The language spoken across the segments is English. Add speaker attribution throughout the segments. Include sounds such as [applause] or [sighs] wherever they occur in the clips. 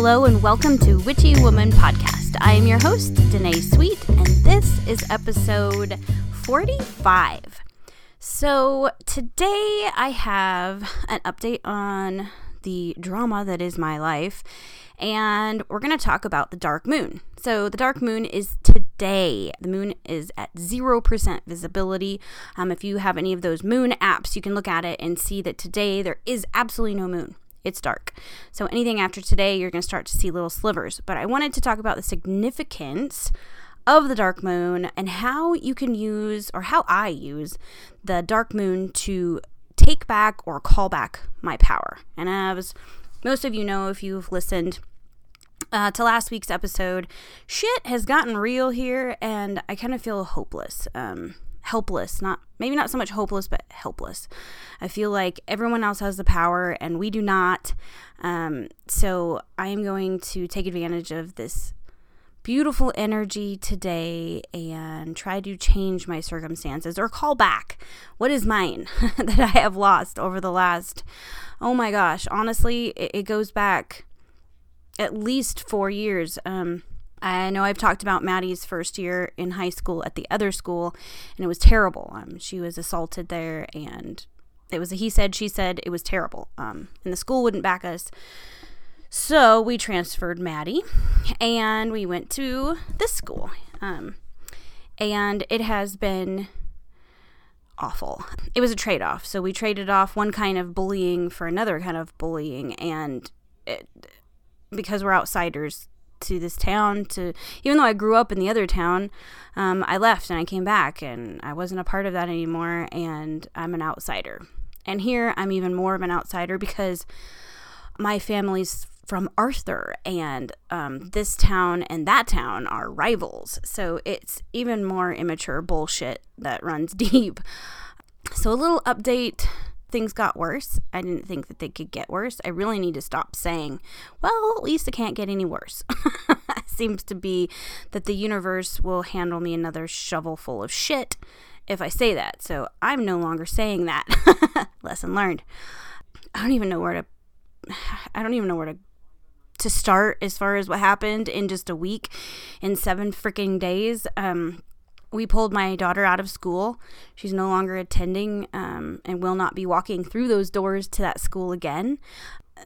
Speaker 1: Hello and welcome to Witchy Woman Podcast. I am your host, DaNae Sweet, and this is episode 45. So today I have an update on the drama that is my life, and we're going to talk about the dark moon. So the dark moon is today. The moon is at 0% visibility. Um, if you have any of those moon apps, you can look at it and see that today there is absolutely no moon it's dark. So anything after today, you're going to start to see little slivers. But I wanted to talk about the significance of the dark moon and how you can use, or how I use, the dark moon to take back or call back my power. And as most of you know, if you've listened, uh, to last week's episode, shit has gotten real here, and I kind of feel hopeless. Um, helpless, not maybe not so much hopeless, but helpless. I feel like everyone else has the power and we do not. Um, so I am going to take advantage of this beautiful energy today and try to change my circumstances or call back what is mine [laughs] that I have lost over the last, oh my gosh, honestly, it, it goes back at least four years. Um, I know I've talked about Maddie's first year in high school at the other school, and it was terrible. Um, she was assaulted there, and it was a he said, she said. It was terrible. Um, and the school wouldn't back us. So we transferred Maddie, and we went to this school. Um, and it has been awful. It was a trade off. So we traded off one kind of bullying for another kind of bullying, and it, because we're outsiders, to this town to even though I grew up in the other town, um, I left and I came back and I wasn't a part of that anymore and I'm an outsider. And here I'm even more of an outsider because my family's from Arthur and um, this town and that town are rivals. So it's even more immature bullshit that runs [laughs] deep. So a little update things got worse. I didn't think that they could get worse. I really need to stop saying, well, at least it can't get any worse. [laughs] Seems to be that the universe will handle me another shovel full of shit if I say that. So I'm no longer saying that. [laughs] Lesson learned. I don't even know where to [sighs] I don't even know where to to start as far as what happened in just a week in 7 freaking days. Um we pulled my daughter out of school. She's no longer attending um, and will not be walking through those doors to that school again.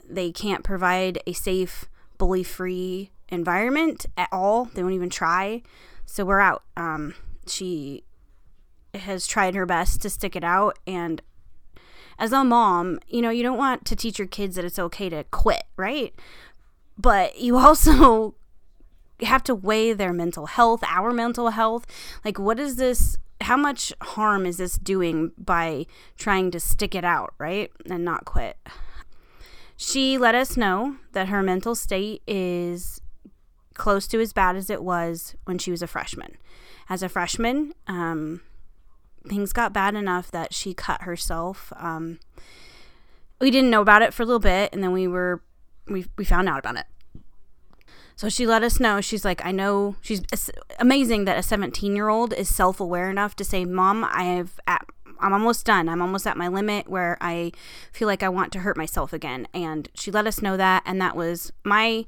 Speaker 1: They can't provide a safe, bully free environment at all. They won't even try. So we're out. Um, she has tried her best to stick it out. And as a mom, you know, you don't want to teach your kids that it's okay to quit, right? But you [laughs] also have to weigh their mental health, our mental health. Like, what is this? How much harm is this doing by trying to stick it out, right? And not quit. She let us know that her mental state is close to as bad as it was when she was a freshman. As a freshman, um, things got bad enough that she cut herself. Um, we didn't know about it for a little bit, and then we were we we found out about it. So she let us know. She's like, I know she's amazing that a 17 year old is self aware enough to say, Mom, I have, at, I'm almost done. I'm almost at my limit where I feel like I want to hurt myself again. And she let us know that. And that was my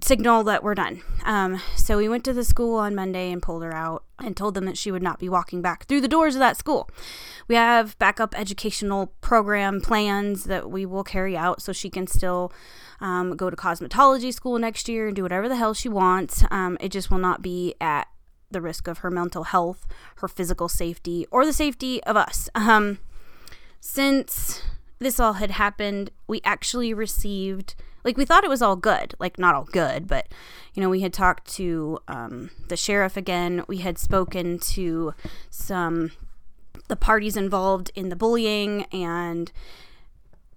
Speaker 1: signal that we're done. Um, so we went to the school on Monday and pulled her out and told them that she would not be walking back through the doors of that school. We have backup educational program plans that we will carry out so she can still um, go to cosmetology school next year and do whatever the hell she wants. Um, it just will not be at the risk of her mental health, her physical safety, or the safety of us. Um, since this all had happened, we actually received like we thought it was all good. Like not all good but you know we had talked to um, the sheriff again. We had spoken to some the parties involved in the bullying. And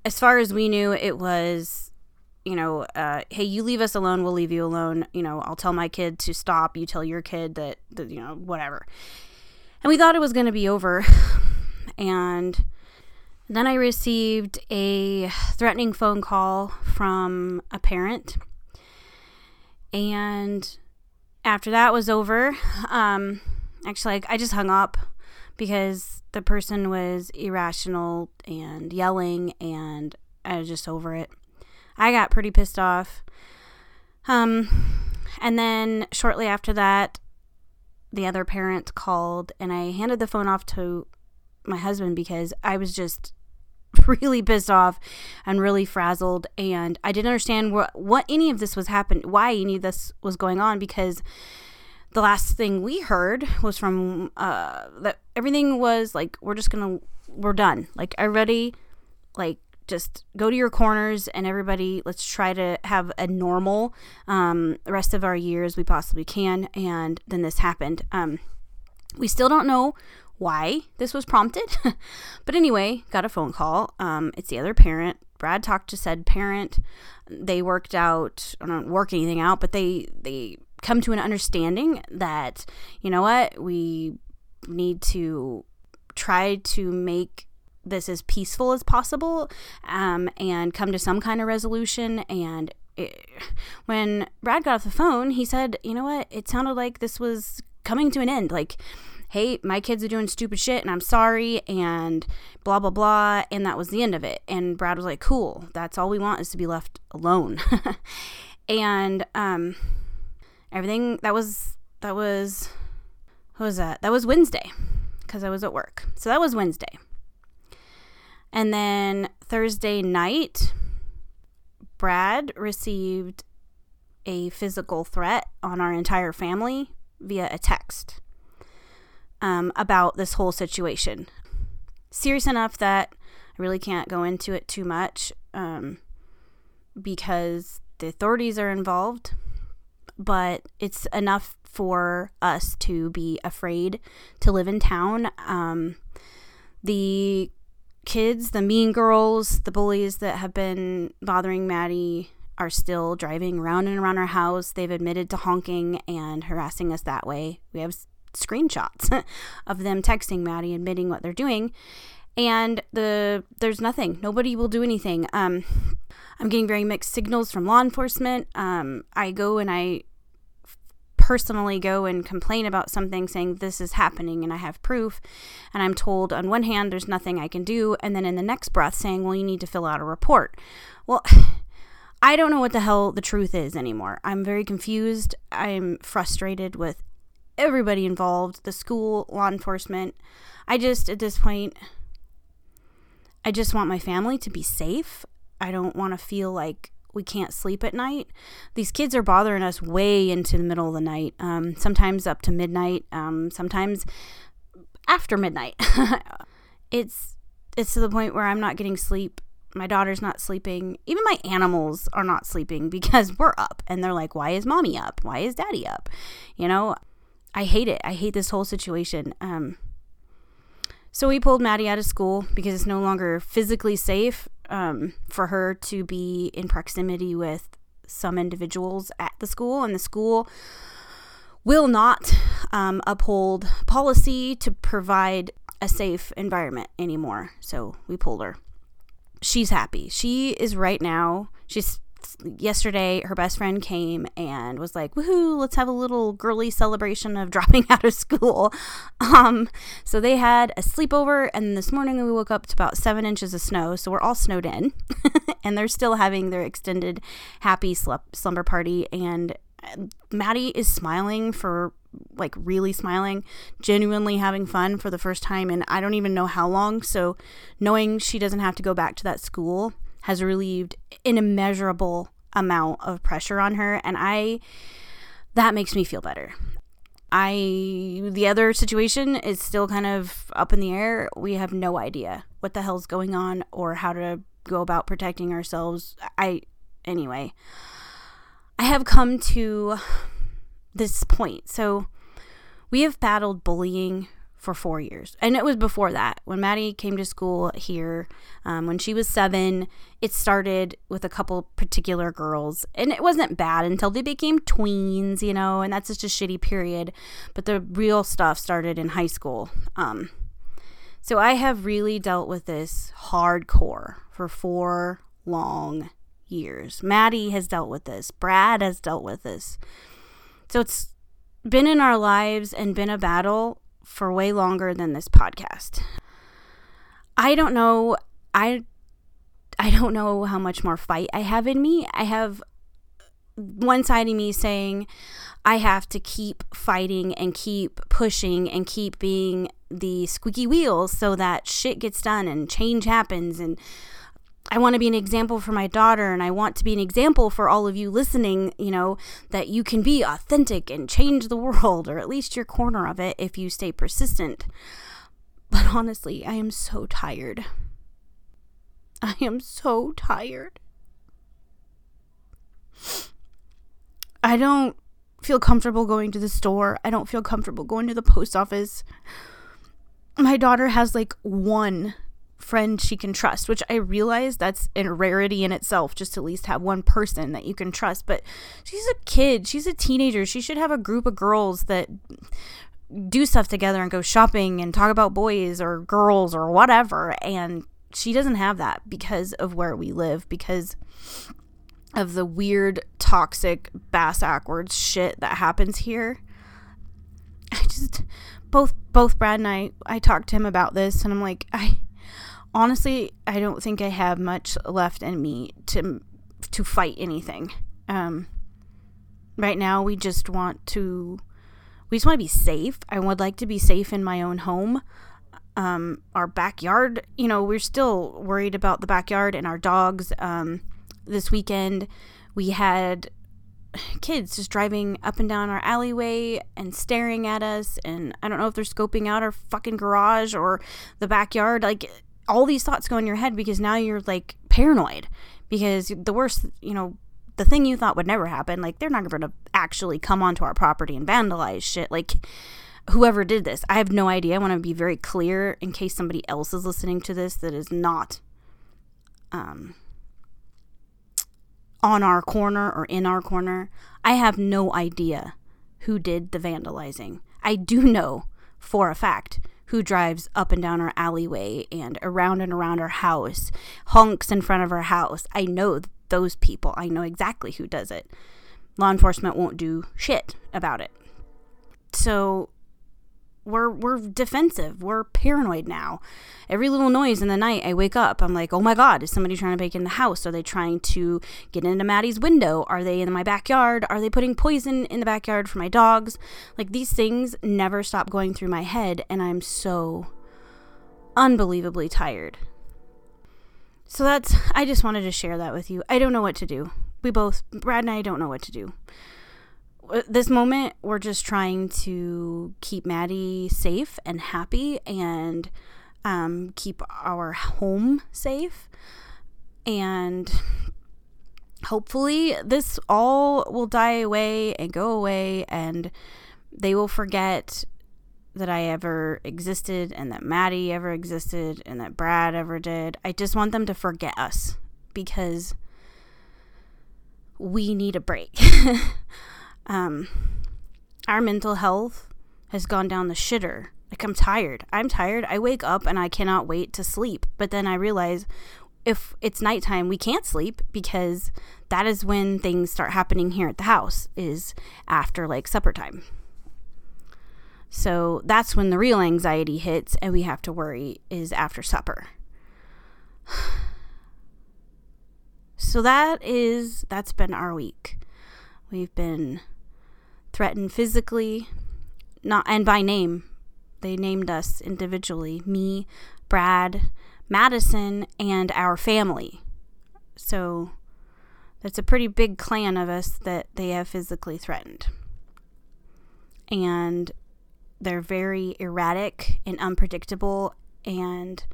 Speaker 1: as far as we knew it was you know uh, hey you leave us alone we'll leave you alone. You know i'll tell my kid to stop. You tell your kid that, that you know whatever. And we thought it was going to be over. [laughs] And then I received a threatening phone call from a parent. And after that was over, um, actually, I just hung up because the person was irrational and yelling, and I was just over it. I got pretty pissed off. Um, and then shortly after that, the other parent called, and I handed the phone off to my husband because I was just [laughs] really pissed off and really frazzled and I didn't understand what what any of this was happening why any of this was going on because the last thing we heard was from uh that everything was like we're just gonna we're done. Like everybody like just go to your corners and everybody let's try to have a normal um rest of our year as we possibly can and then this happened. Um we still don't know why this was prompted. [laughs] but anyway, got a phone call. Um, it's the other parent. Brad talked to said parent. They worked out, I don't work anything out, but they they come to an understanding that you know what we need to try to make this as peaceful as possible um, and come to some kind of resolution and it, when brad got off the phone he said you know what it sounded like this was coming to an end like hey, my kids are doing stupid shit and I'm sorry and blah, blah, blah. And that was the end of it. And Brad was like, cool, that's all we want is to be left alone. [laughs] and um, everything that was, that was, what was that? That was Wednesday because I was at work. So that was Wednesday. And then Thursday night, Brad received a physical threat on our entire family via a text um, about this whole situation. Serious enough that I really can't go into it too much um, because the authorities are involved, but it's enough for us to be afraid to live in town. Um, the kids, the mean girls, the bullies that have been bothering Maddie are still driving around and around our house. They've admitted to honking and harassing us that way. We have screenshots [laughs] of them texting Maddie admitting what they're doing. And the there's nothing. Nobody will do anything. Um, I'm getting very mixed signals from law enforcement. Um, I go and I personally go and complain about something saying this is happening and I have proof and I'm told on one hand there's nothing I can do and then in the next breath saying well you need to fill out a report. Well, [sighs] I don't know what the hell the truth is anymore. I'm very confused. I'm frustrated with everybody involved the school, law enforcement. I just, at this point, I just want my family to be safe. I don't want to feel like we can't sleep at night. These kids are bothering us way into the middle of the night, um, sometimes up to midnight, um, sometimes after midnight. [laughs] it's it's to the point where I'm not getting sleep. My daughter's not sleeping. Even my animals are not sleeping [laughs] because we're up, and they're like, "Why is mommy up? Why is daddy up?" You know, I hate it. I hate this whole situation. Um, so we pulled Maddie out of school because it's no longer physically safe um, for her to be in proximity with some individuals at the school, and the school will not um, uphold policy to provide a safe environment anymore. So we pulled her. She's happy. She is right now, she's yesterday her best friend came and was like woohoo let's have a little girly celebration of [laughs] dropping out of school. Um, so they had a sleepover and this morning we woke up to about seven inches of snow so we're all snowed in [laughs] and they're still having their extended happy slumber party and uh, maddie is smiling for like really smiling genuinely having fun for the first time and i don't even know how long so knowing she doesn't have to go back to that school has relieved an immeasurable amount of pressure on her and I that makes me feel better. I the other situation is still kind of up in the air. We have no idea what the hell's going on or how to go about protecting ourselves. I anyway, I have come to this point. So we have battled bullying for four years. And it was before that. When Maddie came to school here, um, when she was seven, it started with a couple particular girls. And it wasn't bad until they became tweens, you know, and that's just a shitty period. But the real stuff started in high school. Um, so I have really dealt with this hardcore for four long years. Maddie has dealt with this. Brad has dealt with this. So it's been in our lives and been a battle for way longer than this podcast. I don't know. I I don't know how much more fight I have in me. I have one side of me saying, I have to keep fighting and keep pushing and keep being the squeaky wheel so that shit gets done and change happens. And I want to be an example for my daughter and I want to be an example for all of you listening, you know, that you can be authentic and change the [laughs] world or at least your corner of it if you stay persistent. But honestly, I am so tired. I am so tired. I don't feel comfortable going to the store. I don't feel comfortable going to the post office. My daughter has like one friend she can trust, which I realize that's a rarity in itself, just to at least have one person that you can trust. But she's a kid, she's a teenager. She should have a group of girls that do stuff together and go shopping and talk about boys or girls or whatever. And she doesn't have that because of where we live, because of the weird, toxic, bass backwards shit that happens here. I just both both Brad and I I talked to him about this and I'm like I honestly I don't think I have much left in me to to fight anything. Um right now we just want to we just want to be safe. I would like to be safe in my own home. Um our backyard, you know, we're still worried about the backyard and our dogs um this weekend we had kids just driving up and down our alleyway and staring at us and I don't know if they're scoping out our fucking garage or the backyard like all these thoughts go in your head because now you're like paranoid because the worst you know the thing you thought would never happen like they're not going to actually come onto our property and vandalize shit like whoever did this i have no idea i want to be very clear in case somebody else is listening to this that is not um on our corner or in our corner. I have no idea who did the vandalizing. I do know for a fact who drives up and down our alleyway and around and around our house, honks in front of our house. I know those people. I know exactly who does it. Law enforcement won't do shit about it. So we're we're defensive. We're paranoid now. Every little noise in the night, I wake up. I'm like, oh my god, is somebody trying to break in the house? Are they trying to get into Maddie's window? Are they in my backyard? Are they putting poison in the backyard for my dogs? Like these things never stop going through my head, and I'm so unbelievably tired. So that's I just wanted to share that with you. I don't know what to do. We both Brad and I don't know what to do this moment, we're just trying to keep Maddie safe and happy and um, keep our home safe. And hopefully, this all will die away and go away, and they will forget that I ever existed and that Maddie ever existed and that Brad ever did. I just want them to forget us because we need a break. [laughs] um, our mental health has gone down the shitter. Like, I'm tired. I'm tired. I wake up and I cannot wait to sleep. But then I realize if it's nighttime, we can't sleep because that is when things start happening here at the house, is after like supper time. So that's when the real anxiety hits and we have to worry is after supper. [sighs] So that is that's been our week. We've been threatened physically, not and by name. They named us individually, me, Brad, Madison, and our family. So that's a pretty big clan of us that they have physically threatened. And they're very erratic and unpredictable and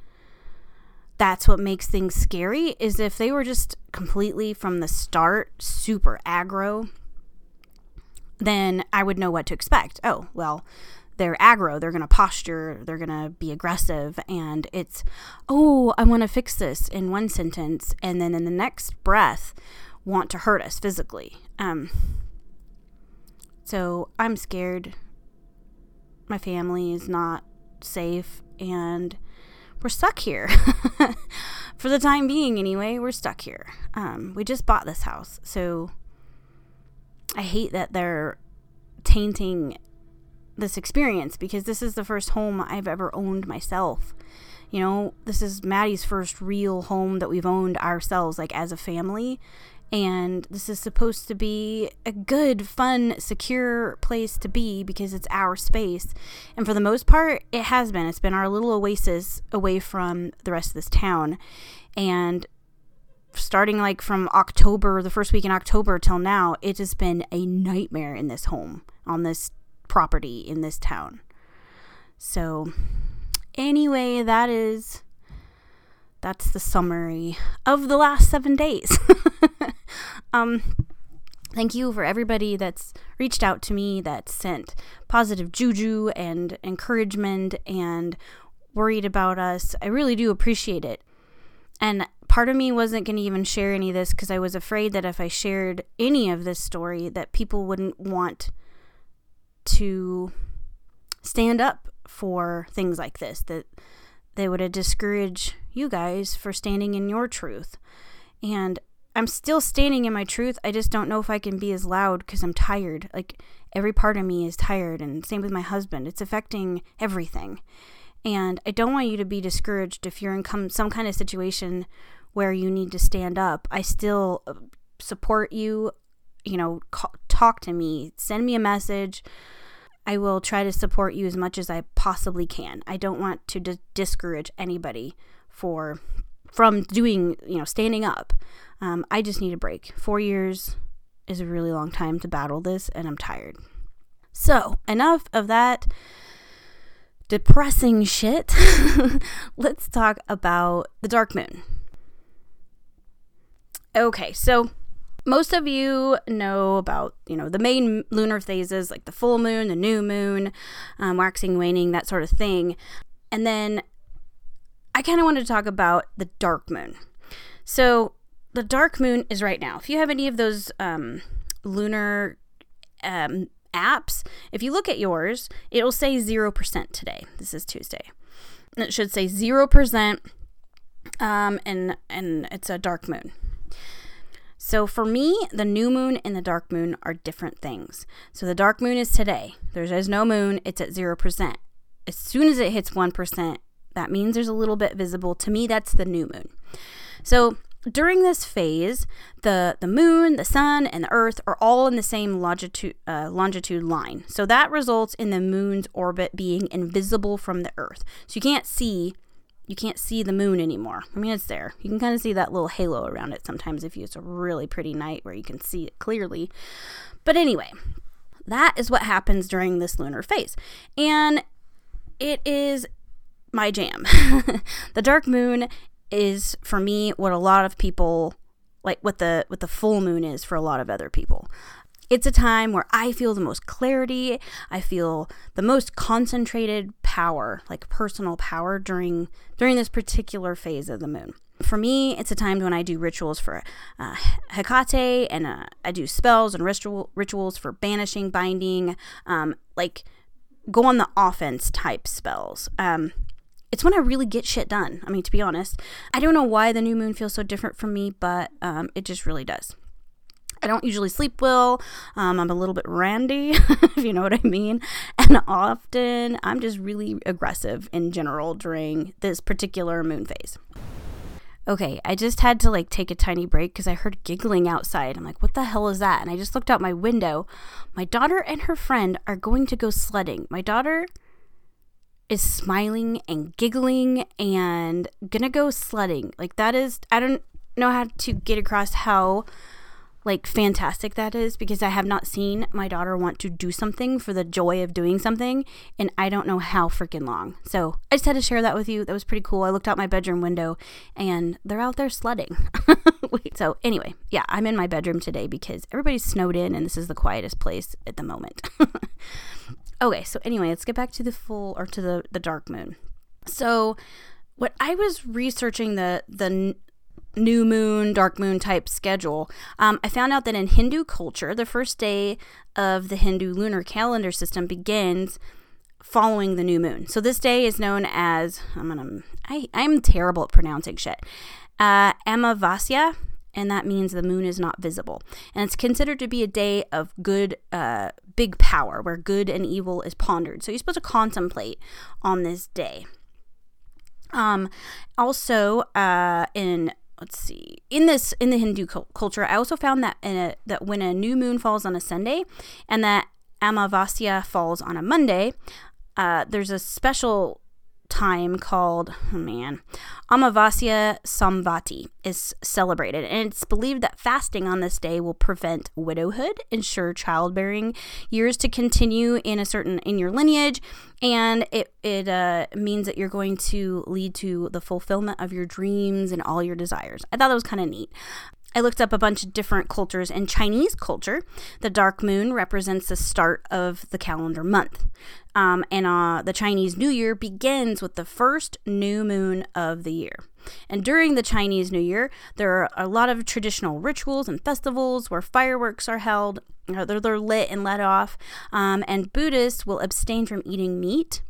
Speaker 1: that's what makes things scary is if they were just completely from the start super aggro then I would know what to expect. Oh, well, they're aggro, they're going to posture, they're going to be aggressive. And it's, oh, I want to fix this in one sentence. And then in the next breath, want to hurt us physically. Um, so I'm scared. My family is not safe. And we're stuck here. [laughs] For the time being, anyway, we're stuck here. Um, we just bought this house. So I hate that they're tainting this experience because this is the first home I've ever owned myself. You know, this is Maddie's first real home that we've owned ourselves, like as a family. And this is supposed to be a good, fun, secure place to be because it's our space. And for the most part, it has been. It's been our little oasis away from the rest of this town. And starting like from October, the first week in October till now, it has been a nightmare in this home, on this property, in this town. So, anyway, that is that's the summary of the last seven days. [laughs] um, thank you for everybody that's reached out to me, that sent positive juju and encouragement and worried about us. I really do appreciate it. And part of me wasn't going to even share any of this because I was afraid that if I shared any of this story, that people wouldn't want to stand up for things like this, that they would discourage you guys for standing in your truth. And I'm still standing in my truth. I just don't know if I can be as loud because I'm tired. Like every part of me is tired, and same with my husband. It's affecting everything. And I don't want you to be discouraged if you're in com- some kind of situation where you need to stand up. I still uh, support you. You know, talk to me, send me a message. I will try to support you as much as I possibly can. I don't want to d- discourage anybody for from doing, you know, standing up. Um, I just need a break. Four years is a really long time to battle this, and I'm tired. So, enough of that depressing shit. [laughs] Let's talk about the dark moon. Okay, so most of you know about you know the main lunar phases like the full moon the new moon um, waxing waning that sort of thing and then i kind of wanted to talk about the dark moon so the dark moon is right now if you have any of those um, lunar um, apps if you look at yours it'll say 0% today this is tuesday and it should say 0% um, and and it's a dark moon so for me, the new moon and the dark moon are different things. So the dark moon is today. There's as no moon, it's at 0%. As soon as it hits 1%, that means there's a little bit visible. To me, that's the new moon. So during this phase, the, the moon, the sun, and the earth are all in the same longitude, uh, longitude line. So that results in the moon's orbit being invisible from the earth. So you can't see you can't see the moon anymore. I mean, it's there. You can kind of see that little halo around it sometimes if it's a really pretty night where you can see it clearly. But anyway, that is what happens during this lunar phase. And it is my jam. [laughs] the dark moon is for me what a lot of people like what the what the full moon is for a lot of other people. It's a time where I feel the most clarity, I feel the most concentrated power, like personal power during during this particular phase of the moon. For me, it's a time when I do rituals for uh, Hecate and uh, I do spells and ritual, rituals for banishing, binding, um, like go on the offense type spells. Um, it's when I really get shit done. I mean, to be honest, I don't know why the new moon feels so different for me, but um, it just really does. I don't usually sleep well. Um, I'm a little bit randy, [laughs] if you know what I mean. And often I'm just really aggressive in general during this particular moon phase. Okay, I just had to like take a tiny break because I heard giggling outside. I'm like, what the hell is that? And I just looked out my window. My daughter and her friend are going to go sledding. My daughter is smiling and giggling and gonna go sledding. Like, that is, I don't know how to get across how like fantastic that is because I have not seen my daughter want to do something for the joy of doing something and I don't know how freaking long. So I just had to share that with you. That was pretty cool. I looked out my bedroom window and they're out there sledding. [laughs] Wait, so anyway, yeah, I'm in my bedroom today because everybody's snowed in and this is the quietest place at the moment. [laughs] okay, so anyway, let's get back to the full or to the the dark moon. So what I was researching the the new moon, dark moon type schedule, um, I found out that in Hindu culture, the first day of the Hindu lunar calendar system begins following the new moon. So this day is known as I'm gonna I I'm terrible at pronouncing shit. Uh, Amavasya, and that means the moon is not visible, and it's considered to be a day of good, uh, big power, where good and evil is pondered. So you're supposed to contemplate on this day. Um, also, uh, in let's see in this in the hindu culture i also found that a, that when a new moon falls on a sunday and that amavasya falls on a monday uh, there's a special time called, oh man, Amavasya Samvati is celebrated. And it's believed that fasting on this day will prevent widowhood, ensure childbearing years to continue in a certain, in your lineage. And it, it uh, means that you're going to lead to the fulfillment of your dreams and all your desires. I thought that was kind of neat. I looked up a bunch of different cultures. In Chinese culture, the dark moon represents the start of the calendar month. Um, and uh, the Chinese New Year begins with the first new moon of the year. And during the Chinese New Year, there are a lot of traditional rituals and festivals where fireworks are held, they're, they're lit and let off. Um, and Buddhists will abstain from eating meat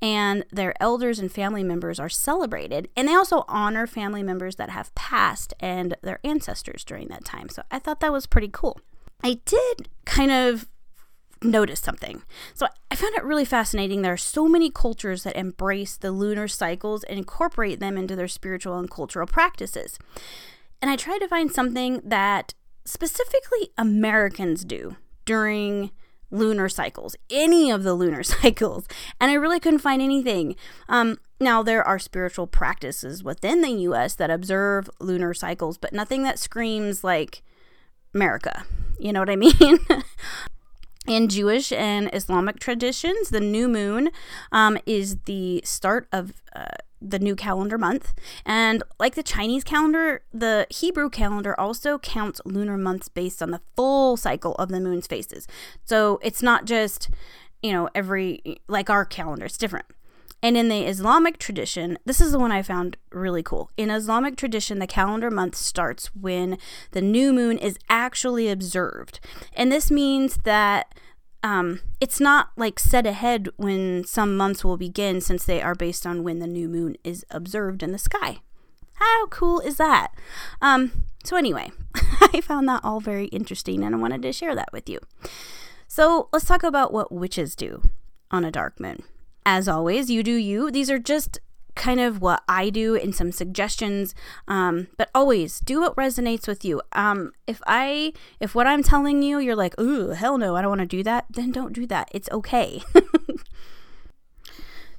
Speaker 1: and their elders and family members are celebrated. And they also honor family members that have passed and their ancestors during that time. So I thought that was pretty cool. I did kind of notice something. So I found it really fascinating. There are so many cultures that embrace the lunar cycles and incorporate them into their spiritual and cultural practices. And I tried to find something that specifically Americans do during lunar cycles, any of the lunar [laughs] cycles, and I really couldn't find anything. Um, now, there are spiritual practices within the US that observe lunar cycles, but nothing that screams like America. You know what I mean? [laughs] In Jewish and Islamic traditions, the new moon um, is the start of uh, the new calendar month. And like the Chinese calendar, the Hebrew calendar also counts lunar months based on the full cycle of the moon's phases. So it's not just, you know, every, like our calendar, it's different. And in the Islamic tradition, this is the one I found really cool. In Islamic tradition, the calendar month starts when the new moon is actually observed. And this means that um, it's not like set ahead when some months will begin since they are based on when the new moon is observed in the sky. How cool is that? Um, so, anyway, [laughs] I found that all very interesting and I wanted to share that with you. So, let's talk about what witches do on a dark moon. As always, you do you. These are just kind of what I do and some suggestions. Um, but always do what resonates with you. Um, if I, if what I'm telling you, you're like, ooh, hell no, I don't want to do that, then don't do that. It's okay. [laughs]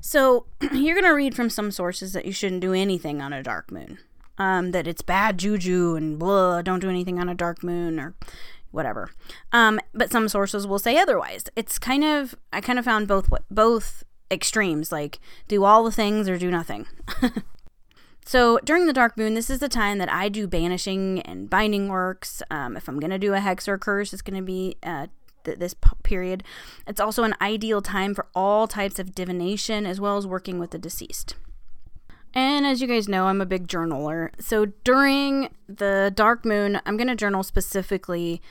Speaker 1: so [clears throat] you're to read from some sources that you shouldn't do anything on a dark moon. Um, that it's bad juju and blah, don't do anything on a dark moon or whatever. Um, but some sources will say otherwise. It's kind of, I kind of found both, both extremes, like do all the things or do nothing. [laughs] so during the dark moon, this is the time that I do banishing and binding works. Um, if I'm going to do a hex or a curse, it's going to be uh, th- this p- period. It's also an ideal time for all types of divination as well as working with the deceased. And as you guys know, I'm a big journaler. So during the dark moon, I'm going to journal specifically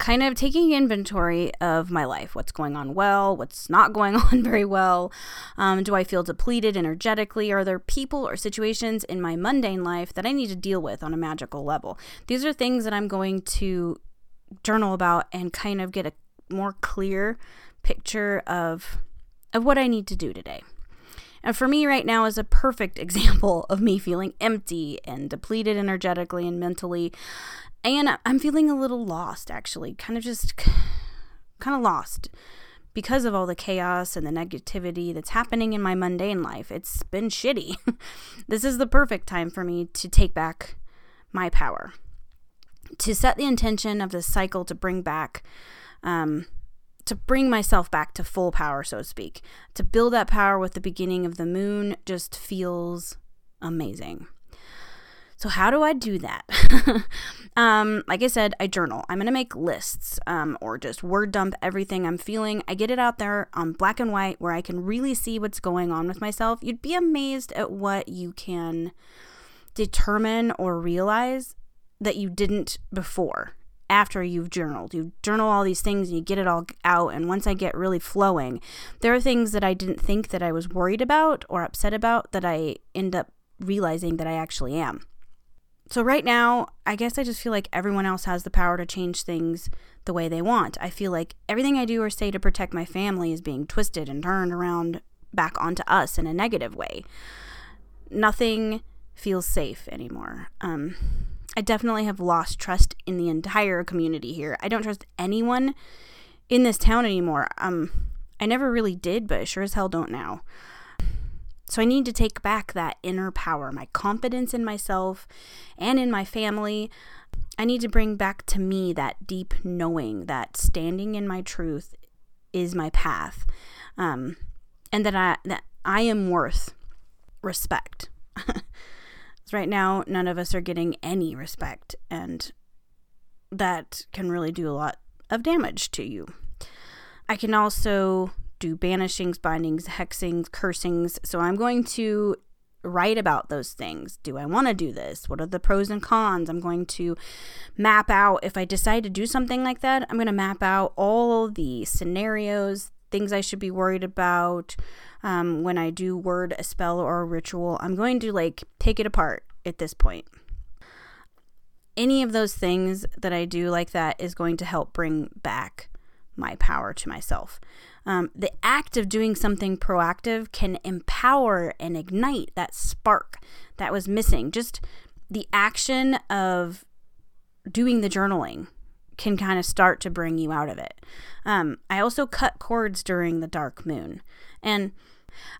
Speaker 1: kind of taking inventory of my life what's going on well, what's not going [laughs] on very well. Um, do I feel depleted energetically? Are there people or situations in my mundane life that I need to deal with on a magical level? These are things that I'm going to journal about and kind of get a more clear picture of of what I need to do today. And for me right now is a perfect [laughs] example of me feeling empty and depleted energetically and mentally and I'm feeling a little lost, actually, kind of just kind of lost because of all the chaos and the negativity that's happening in my mundane life. It's been shitty. [laughs] this is the perfect time for me to take back my power, to set the intention of the cycle to bring back, um, to bring myself back to full power, so to speak. To build that power with the beginning of the moon just feels amazing. So, how do I do that? [laughs] um, like I said, I journal. I'm going to make lists um, or just word dump everything I'm feeling. I get it out there on black and white where I can really see what's going on with myself. You'd be amazed at what you can determine or realize that you didn't before after you've journaled. You journal all these things and you get it all out. And once I get really flowing, there are things that I didn't think that I was worried about or upset about that I end up realizing that I actually am. So, right now, I guess I just feel like everyone else has the power to change things the way they want. I feel like everything I do or say to protect my family is being twisted and turned around back onto us in a negative way. Nothing feels safe anymore. Um, I definitely have lost trust in the entire community here. I don't trust anyone in this town anymore. Um, I never really did, but I sure as hell don't now. So I need to take back that inner power, my confidence in myself and in my family. I need to bring back to me that deep knowing that standing in my truth is my path, um, and that I that I am worth respect. [laughs] right now, none of us are getting any respect, and that can really do a lot of damage to you. I can also do banishings, bindings, hexings, cursings. So I'm going to write about those things. Do I want to do this? What are the pros and cons? I'm going to map out, if I decide to do something like that, I'm going to map out all the scenarios, things I should be worried about um, when I do word a spell or a ritual. I'm going to like take it apart at this point. Any of those things that I do like that is going to help bring back my power to myself. Um, the act of doing something proactive can empower and ignite that spark that was missing. Just the action of doing the journaling can kind of start to bring you out of it. Um, I also cut cords during the dark moon. And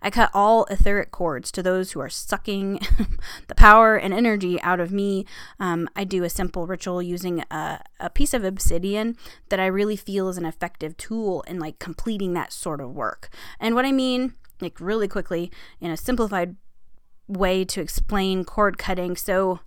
Speaker 1: I cut all etheric cords to those who are sucking [laughs] the power and energy out of me. Um, I do a simple ritual using a, a piece of obsidian that I really feel is an effective tool in like completing that sort of work. And what I mean, like really quickly, in a simplified way to explain cord cutting. So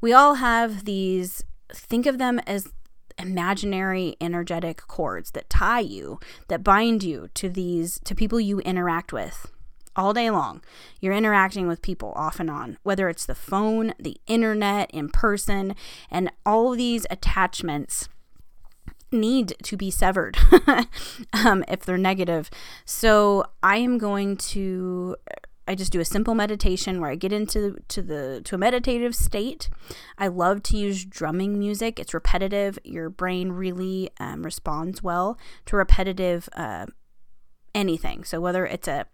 Speaker 1: we all have these, think of them as imaginary energetic cords that tie you, that bind you to these, to people you interact with all day long. You're interacting with people off and on, whether it's the phone, the internet, in person, and all these attachments need to be severed [laughs] um, if they're negative. So I am going to I just do a simple meditation where I get into to the to a meditative state. I love to use drumming music. It's repetitive. Your brain really um, responds well to repetitive uh, anything. So whether it's a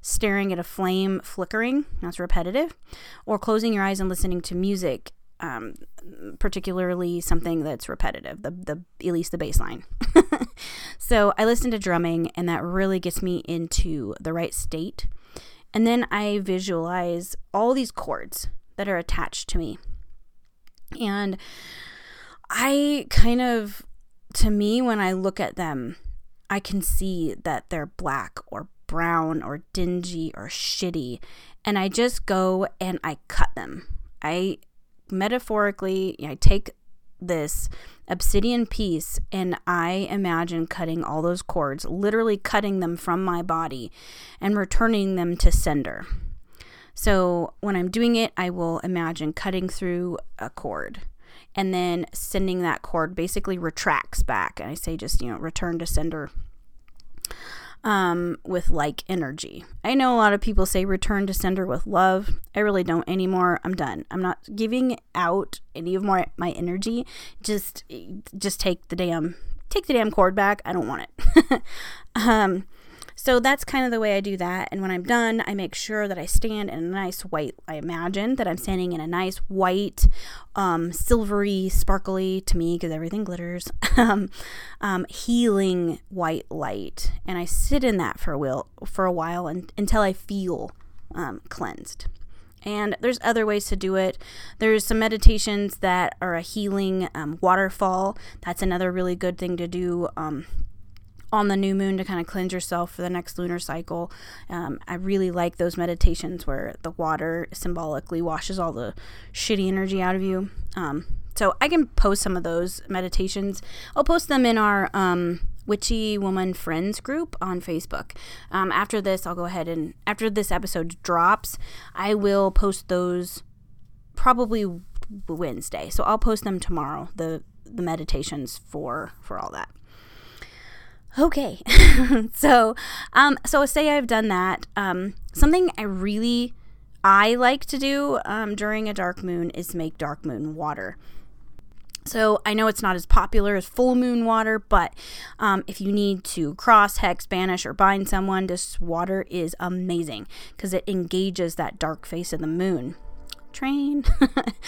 Speaker 1: staring at a flame flickering, that's repetitive, or closing your eyes and listening to music, um, particularly something that's repetitive, the the at least the bass line. [laughs] so I listen to drumming, and that really gets me into the right state and then I visualize all these cords that are attached to me. And I kind of, to me, when I look at them, I can see that they're black or brown or dingy or shitty. And I just go and I cut them. I metaphorically, I take this obsidian piece and I imagine cutting all those cords, literally cutting them from my body and returning them to sender. So when I'm doing it, I will imagine cutting through a cord and then sending that cord basically retracts back. And I say just, you know, return to sender um, with like energy. I know a lot of people say return to sender with love. I really don't anymore. I'm done. I'm not giving out any of my my energy. Just just take the damn take the damn cord back. I don't want it. [laughs] um, so that's kind of the way I do that. And when I'm done, I make sure that I stand in a nice white, I imagine that I'm standing in a nice white, um, silvery, sparkly to me, because everything glitters, [laughs] um, um, healing white light. And I sit in that for a while, for a while and, until I feel um, cleansed. And there's other ways to do it. There's some meditations that are a healing um, waterfall. That's another really good thing to do. Um, on the new moon to kind of cleanse yourself for the next lunar cycle. Um, I really like those meditations where the water symbolically washes all the shitty energy out of you. Um, so I can post some of those meditations. I'll post them in our um, Witchy Woman Friends group on Facebook. Um, after this, I'll go ahead and after this episode drops, I will post those probably Wednesday. So I'll post them tomorrow. The the meditations for for all that. Okay, [laughs] so um, so say I've done that. Um, something I really I like to do um, during a dark moon is make dark moon water. So I know it's not as popular as full moon water, but um, if you need to cross, hex, banish, or bind someone, this water is amazing because it engages that dark face of the moon train.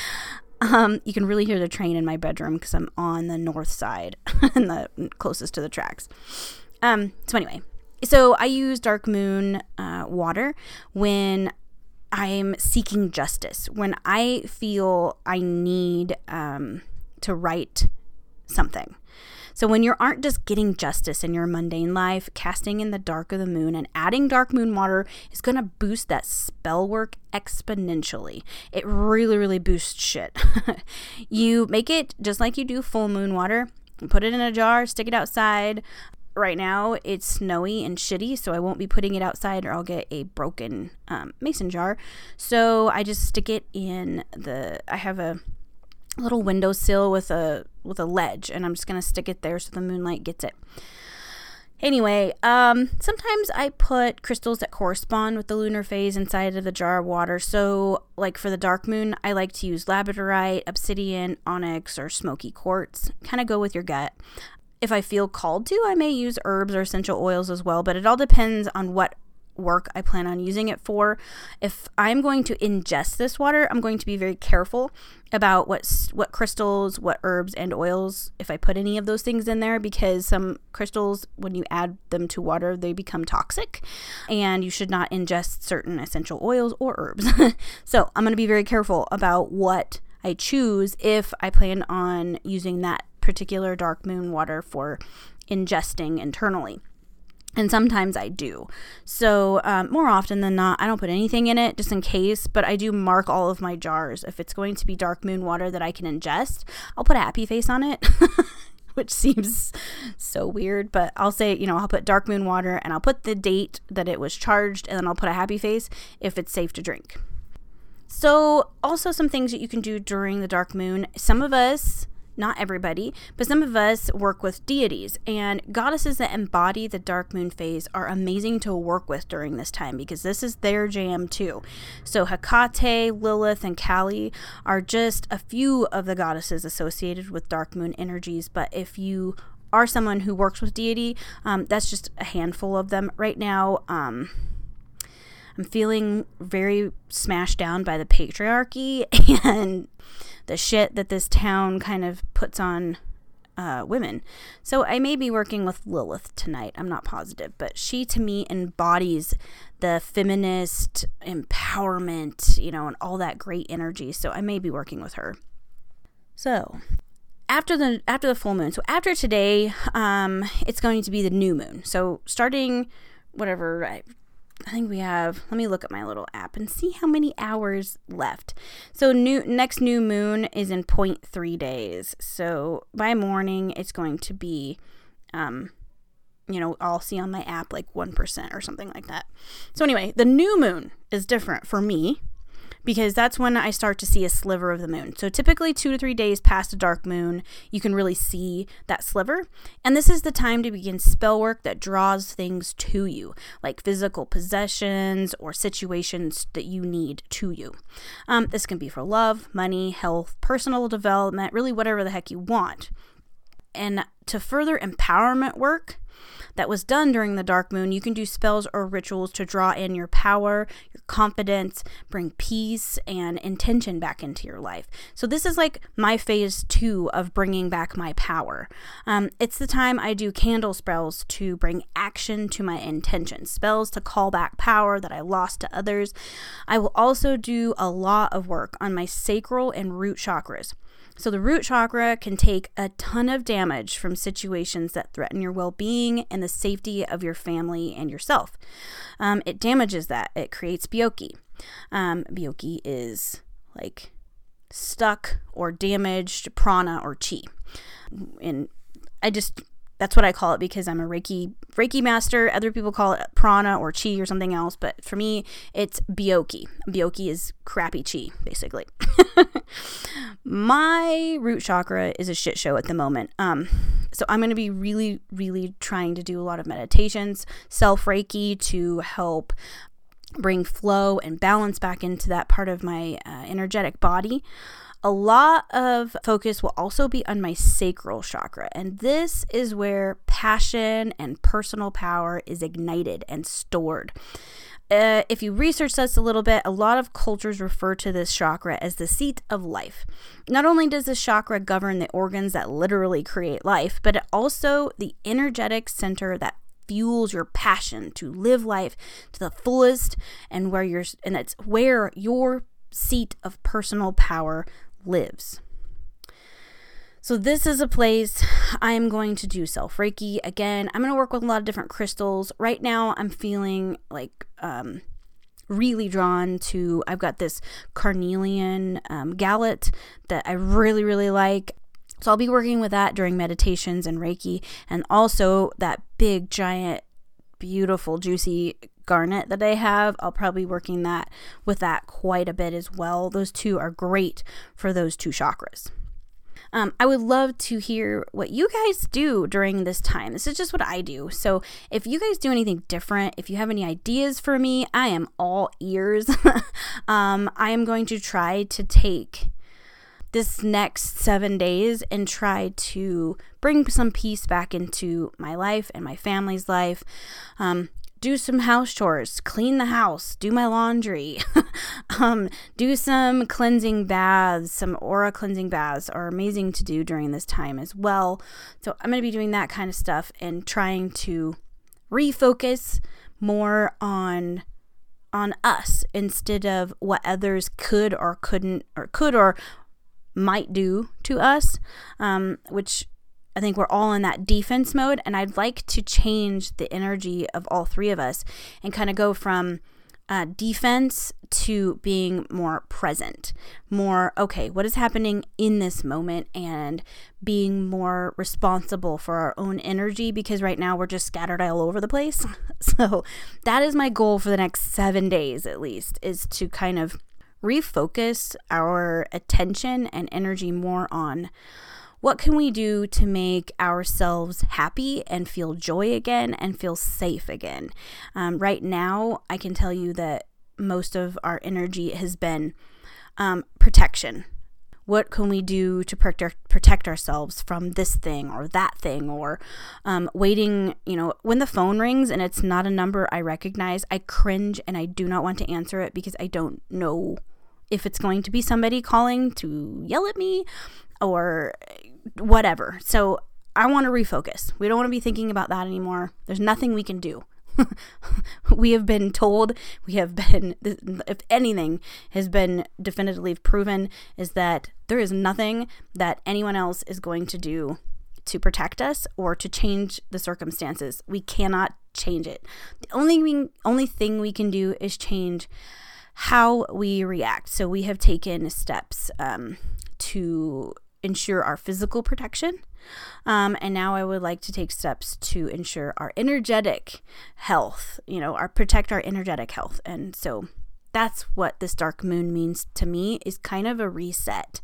Speaker 1: [laughs] um, you can really hear the train in my bedroom because I'm on the north side [laughs] and the closest to the tracks. Um, so anyway, so I use dark moon uh, water when I'm seeking justice, when I feel I need um, to write something. So when you aren't just getting justice in your mundane life, casting in the dark of the moon and adding dark moon water is going to boost that spell work exponentially. It really, really boosts shit. [laughs] you make it just like you do full moon water. Put it in a jar, stick it outside. Right now it's snowy and shitty, so I won't be putting it outside or I'll get a broken um, mason jar. So I just stick it in the. I have a little windowsill with a with a ledge and I'm just going to stick it there so the moonlight gets it. Anyway, um, sometimes I put crystals that correspond with the lunar phase inside of the jar of water. So, like for the dark moon, I like to use labradorite, obsidian, onyx, or smoky quartz. Kind of go with your gut. If I feel called to, I may use herbs or essential oils as well, but it all depends on what work I plan on using it for. If I'm going to ingest this water, I'm going to be very careful about what what crystals, what herbs and oils if I put any of those things in there because some crystals when you add them to water, they become toxic and you should not ingest certain essential oils or herbs. [laughs] so, I'm going to be very careful about what I choose if I plan on using that particular dark moon water for ingesting internally and sometimes I do. So, um, more often than not, I don't put anything in it just in case, but I do mark all of my jars. If it's going to be dark moon water that I can ingest, I'll put a happy face on it. [laughs] which seems so weird, but I'll say, you know, I'll put dark moon water and I'll put the date that it was charged and then I'll put a happy face if it's safe to drink. So, also some things that you can do during the dark moon. Some of us not everybody, but some of us work with deities. And goddesses that embody the dark moon phase are amazing to work with during this time because this is their jam too. So Hecate, Lilith, and Kali are just a few of the goddesses associated with dark moon energies. But if you are someone who works with deity, um, that's just a handful of them right now. Um, I'm feeling very smashed down by the patriarchy [laughs] and the shit that this town kind of puts on uh, women. So I may be working with Lilith tonight. I'm not positive, but she to me embodies the feminist empowerment, you know, and all that great energy. So I may be working with her. So after the after the full moon, so after today, um, it's going to be the new moon. So starting whatever I think we have let me look at my little app and see how many hours left. So new next new moon is in 0.3 days. So by morning it's going to be um you know, I'll see on my app like 1% or something like that. So anyway, the new moon is different for me because that's when I start to see a sliver of the moon. So typically 2 to 3 days past a dark moon, you can really see that sliver. And this is the time to begin spell work that draws things to you, like physical possessions or situations that you need to you. Um, this can be for love, money, health, personal development, really whatever the heck you want. And to further empowerment work, that was done during the dark moon, you can do spells or rituals to draw in your power, your confidence, bring peace and intention back into your life. So, this is like my phase two of bringing back my power. Um, it's the time I do candle spells to bring action to my intention, spells to call back power that I lost to others. I will also do a lot of work on my sacral and root chakras. So, the root chakra can take a ton of damage from situations that threaten your well being and the safety of your family and yourself. Um, it damages that, it creates byoki. Um, is like stuck or damaged prana or chi. And I just that's what I call it because I'm a Reiki Reiki master. Other people call it prana or chi or something else, but for me, it's byoki. Byoki is crappy chi, basically. [laughs] My root chakra is a shit show at the moment. Um, so I'm going to be really, really trying to do a lot of meditations, self Reiki to help bring flow and balance back into that part of my uh, energetic body. A lot of focus will also be on my sacral chakra, and this is where passion and personal power is ignited and stored. uh, if you research this a little bit, a lot of cultures refer to this chakra as the seat of life. Not only does this chakra govern the organs that literally create life, but it also the energetic center that fuels your passion to live life to the fullest and where you're and that's where your seat of personal power lives. So, this is a place I'm going to do self Reiki. Again, I'm going to work with a lot of different crystals. Right now, I'm feeling like um, really drawn to, I've got this carnelian um, gallet that I really, really like. So, I'll be working with that during meditations and Reiki, and also that big, giant, beautiful, juicy garnet that I have. I'll probably be working that with that quite a bit as well. Those two are great for those two chakras. Um, I would love to hear what you guys do during this time. This is just what I do. So if you guys do anything different, if you have any ideas for me, I am all ears. [laughs] um, I am going to try to take this next seven days and try to bring some peace back into my life and my family's life. Um, do some house chores, clean the house, do my laundry, [laughs] um, do some cleansing baths. Some aura cleansing baths are amazing to do during this time as well. So I'm going to be doing that kind of stuff and trying to refocus more on on us instead of what others could or couldn't or could or might do to us, um, which I think we're all in that defense mode, and I'd like to change the energy of all three of us and kind of go from uh, defense to being more present, more, okay, what is happening in this moment, and being more responsible for our own energy because right now we're just scattered all over the place. [laughs] so that is my goal for the next seven days at least, is to kind of refocus our attention and energy more on what can we do to make ourselves happy and feel joy again and feel safe again? Um, right now, I can tell you that most of our energy has been um, protection. What can we do to protect, ourselves from this thing or that thing or um, waiting? You know, when the phone rings and it's not a number I recognize, I cringe and I do not want to answer it because I don't know if it's going to be somebody calling to yell at me or whatever. So I want to refocus. We don't want to be thinking about that anymore. There's nothing we can do. [laughs] we have been told, we have been, if anything has been definitively proven, is that there is nothing that anyone else is going to do to protect us or to change the circumstances. We cannot change it. The only only thing we can do is change how we react. So we have taken steps um, to ensure our physical protection. Um, and now I would like to take steps to ensure our energetic health, you know, our protect our energetic health. And so that's what this dark moon means to me is kind of a reset.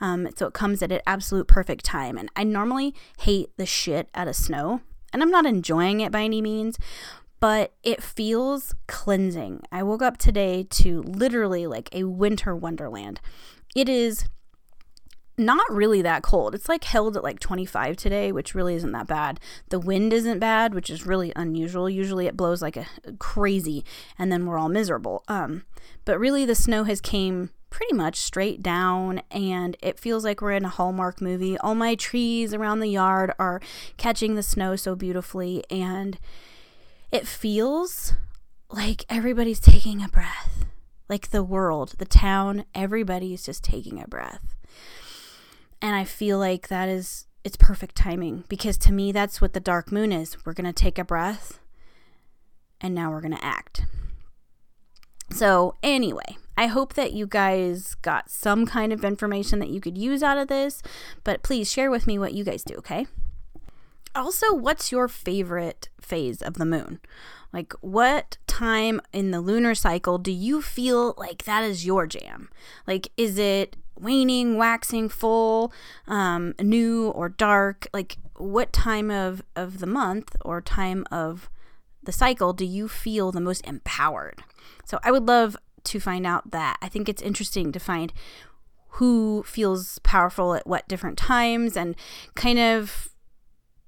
Speaker 1: Um, so it comes at an absolute perfect time. And I normally hate the shit out of snow, and I'm not enjoying it by any means, but it feels cleansing. I woke up today to literally like a winter wonderland. It is not really that cold. It's like held at like 25 today, which really isn't that bad. The wind isn't bad, which is really unusual. Usually it blows like a, crazy and then we're all miserable. Um, but really the snow has came pretty much straight down and it feels like we're in a Hallmark movie. All my trees around the yard are catching the snow so beautifully and it feels like everybody's taking a breath. Like the world, the town, everybody's just taking a breath. And I feel like that is it's perfect timing because to me that's what the dark moon is. We're going to take a breath and now we're going to act. So, anyway, I hope that you guys got some kind of information that you could use out of this, but please share with me what you guys do, okay? Also, what's your favorite phase of the moon? Like, what time in the lunar cycle do you feel like that is your jam? Like, is it waning, waxing, full, um, new or dark? Like, what time of, of the month or time of the cycle do you feel the most empowered? So, I would love to find out that. I think it's interesting to find who feels powerful at what different times and kind of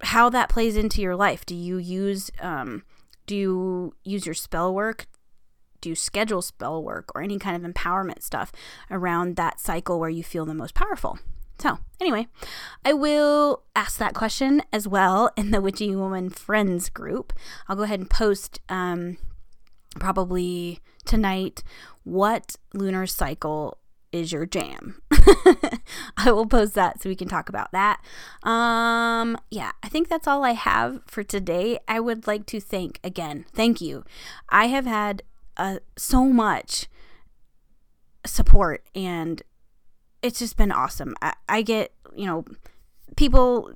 Speaker 1: how that plays into your life. Do you use um, do you use your spell work do schedule spell work or any kind of empowerment stuff around that cycle where you feel the most powerful. So, anyway, I will ask that question as well in the Witchy Woman Friends group. I'll go ahead and post um, probably tonight what lunar cycle is your jam. [laughs] I will post that so we can talk about that. Um yeah, I think that's all I have for today. I would like to thank again. Thank you. I have had uh, so much support and it's just been awesome. I, I get, you know, people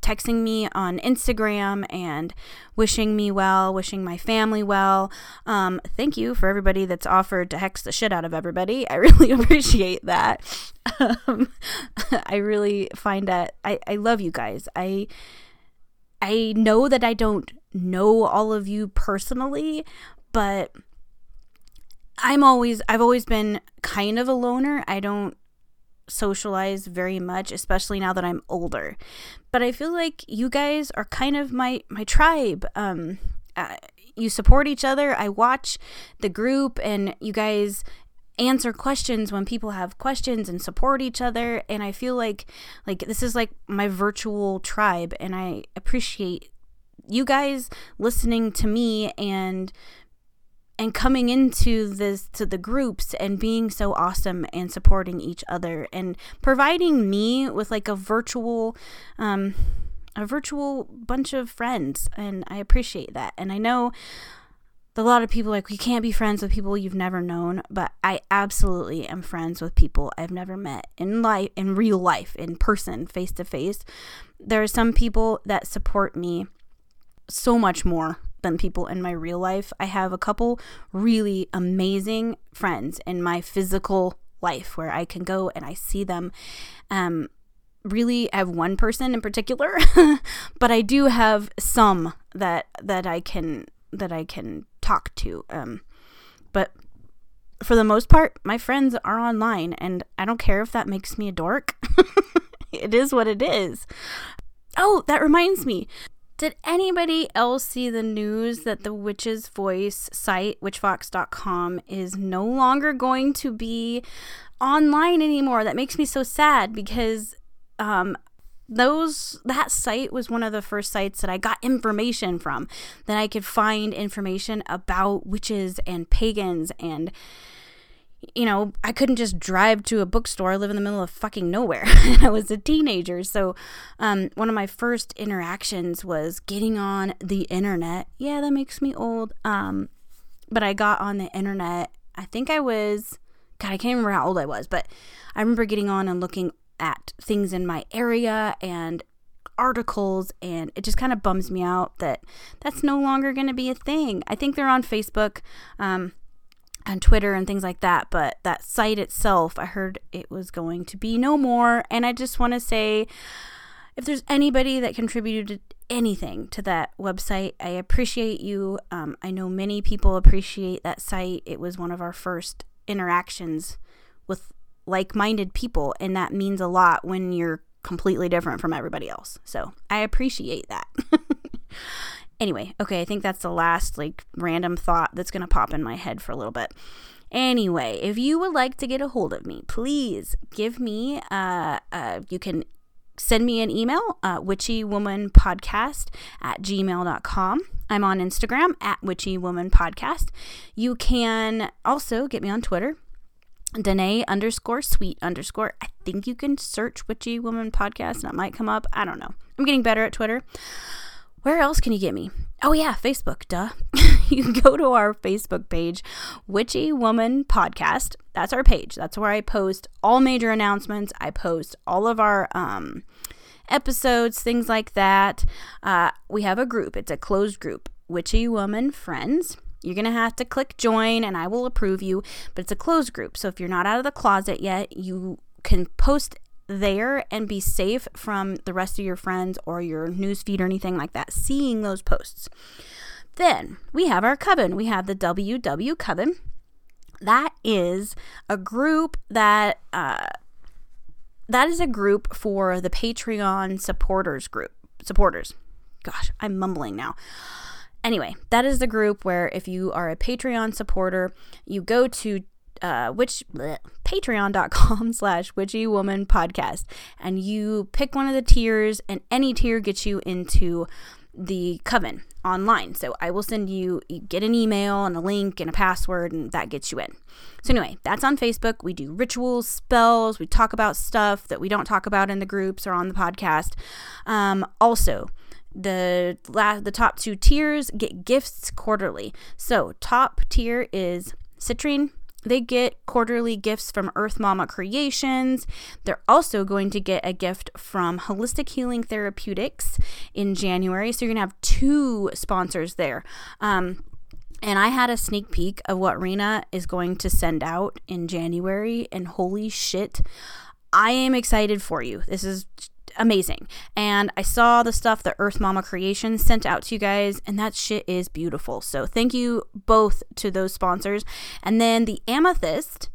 Speaker 1: texting me on Instagram and wishing me well, wishing my family well. Um, thank you for everybody that's offered to hex the shit out of everybody. [laughs] I really appreciate that. Um, [laughs] I really find that I, I love you guys. I I know that I don't know all of you personally, but I'm always I've always been kind of a loner. I don't socialize very much, especially now that I'm older. But I feel like you guys are kind of my my tribe. Um, uh, you support each other. I watch the group, and you guys answer questions when people have questions and support each other and i feel like like this is like my virtual tribe and i appreciate you guys listening to me and and coming into this to the groups and being so awesome and supporting each other and providing me with like a virtual um a virtual bunch of friends and I appreciate that. And I know a lot of people like you can't be friends with people you've never known, but I absolutely am friends with people I've never met in life in real life, in person, face to face. There are some people that support me so much more than people in my real life. I have a couple really amazing friends in my physical life where I can go and I see them. Um, really have one person in particular, [laughs] but I do have some that that I can that I can talk to. Um, but for the most part, my friends are online, and I don't care if that makes me a dork. [laughs] it is what it is. Oh, that reminds me. Did anybody else see the news that the Witch's Voice site, witchvox.com, is no longer going to be online anymore? That makes me so sad because um, those that site was one of the first sites that I got information from that I could find information about witches and pagans and you know, I couldn't just drive to a bookstore. I live in the middle of fucking nowhere. [laughs] I was a teenager. So, um, one of my first interactions was getting on the internet. Yeah, that makes me old. Um, but I got on the internet. I think I was, God, I can't remember how old I was, but I remember getting on and looking at things in my area and articles and it just kind of bums me out that that's no longer going to be a thing. I think they're on Facebook. Um, and Twitter and things like that. But that site itself, I heard it was going to be no more. And I just want to say if there's anybody that contributed anything to that website, I appreciate you. Um, I know many people appreciate that site. It was one of our first interactions with like minded people, and that means a lot when you're completely different from everybody else. So I appreciate that. [laughs] Anyway, okay, I think that's the last like random thought that's going to pop in my head for a little bit. Anyway, if you would like to get a hold of me, please give me, uh, uh, you can send me an email, uh, witchywomanpodcast at gmail.com. I'm on Instagram at witchywomanpodcast. You can also get me on Twitter, DaNae underscore sweet underscore. I think you can search Witchy Woman Podcast and it might come up. I don't know. I'm getting better at Twitter. Where else can you get me? Oh, yeah, Facebook, duh. [laughs] you can go to our Facebook page, Witchy Woman Podcast. That's our page. That's where I post all major announcements. I post all of our um, episodes, things like that. Uh, we have a group, it's a closed group, Witchy Woman Friends. You're going to have to click join and I will approve you, but it's a closed group. So if you're not out of the closet yet, you can post there and be safe from the rest of your friends or your newsfeed or anything like that seeing those posts. Then we have our coven. We have the WW Coven. That is a group that uh, that is a group for the Patreon supporters group supporters. Gosh, I'm mumbling now. anyway, that is the group where if you are a Patreon supporter, you go to uh, which patreon.com [laughs] slash witchy woman podcast. And you pick one of the tiers and any tier gets you into the coven online. So i will send you you get an email and a link and a password and that gets you in. So anyway that's on facebook. We do rituals spells. We talk about stuff that we don't talk about in the groups or on the podcast. Um, also the la- the top two tiers get gifts quarterly. So top tier is citrine they get quarterly gifts from Earth Mama Creations. They're also going to get a gift from Holistic Healing Therapeutics in January. So you're going to have two sponsors there. Um, and I had a sneak peek of what Rena is going to send out in January. And holy shit, I am excited for you. This is amazing. And I saw the stuff that Earth Mama Creations sent out to you guys, and that shit is beautiful. So thank you both to those sponsors. And then the Amethyst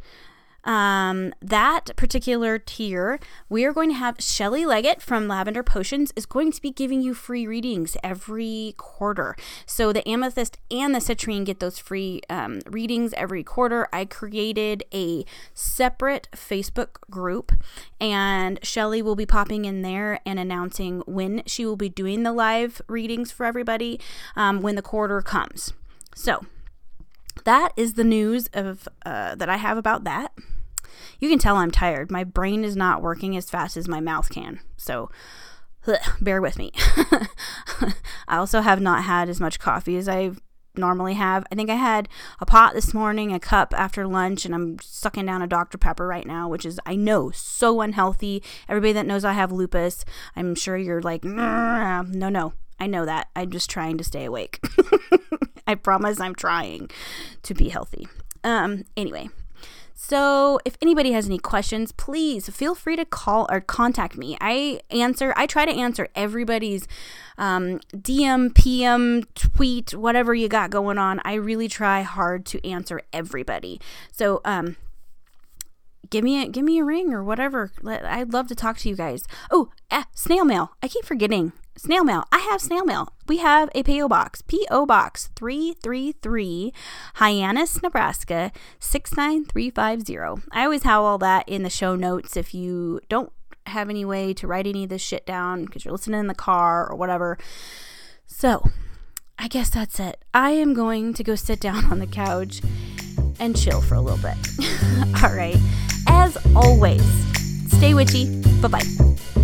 Speaker 1: um, that particular tier, we are going to have Shelly Leggett from Lavender Potions is going to be giving you free readings every quarter. So the Amethyst and the Citrine get those free um, readings every quarter. I created a separate Facebook group, and Shelly will be popping in there and announcing when she will be doing the live readings for everybody um, when the quarter comes. So that is the news of uh, that I have about that. You can tell I'm tired. My brain is not working as fast as my mouth can. So bear with me. [laughs] I also have not had as much coffee as I normally have. I think I had a pot this morning, a cup after lunch, and I'm sucking down a Dr. Pepper right now, which is, I know, so unhealthy. Everybody that knows I have lupus, I'm sure you're like, no, no. I know that. I'm just trying to stay awake. [laughs] I promise I'm trying to be healthy. Um, anyway, so, if anybody has any questions, please feel free to call or contact me. I answer, I try to answer everybody's um, DM, PM, tweet, whatever you got going on. I really try hard to answer everybody. So, um, give me a give me a ring or whatever. I'd love to talk to you guys. Oh, eh, snail mail. I keep forgetting snail mail. I have snail mail. We have a PO box. PO box 333 Hyannis, Nebraska 69350. I always have all that in the show notes if you don't have any way to write any of this shit down because you're listening in the car or whatever. So, I guess that's it. I am going to go sit down on the couch and chill for a little bit. [laughs] all right. As always, stay witchy. Bye bye.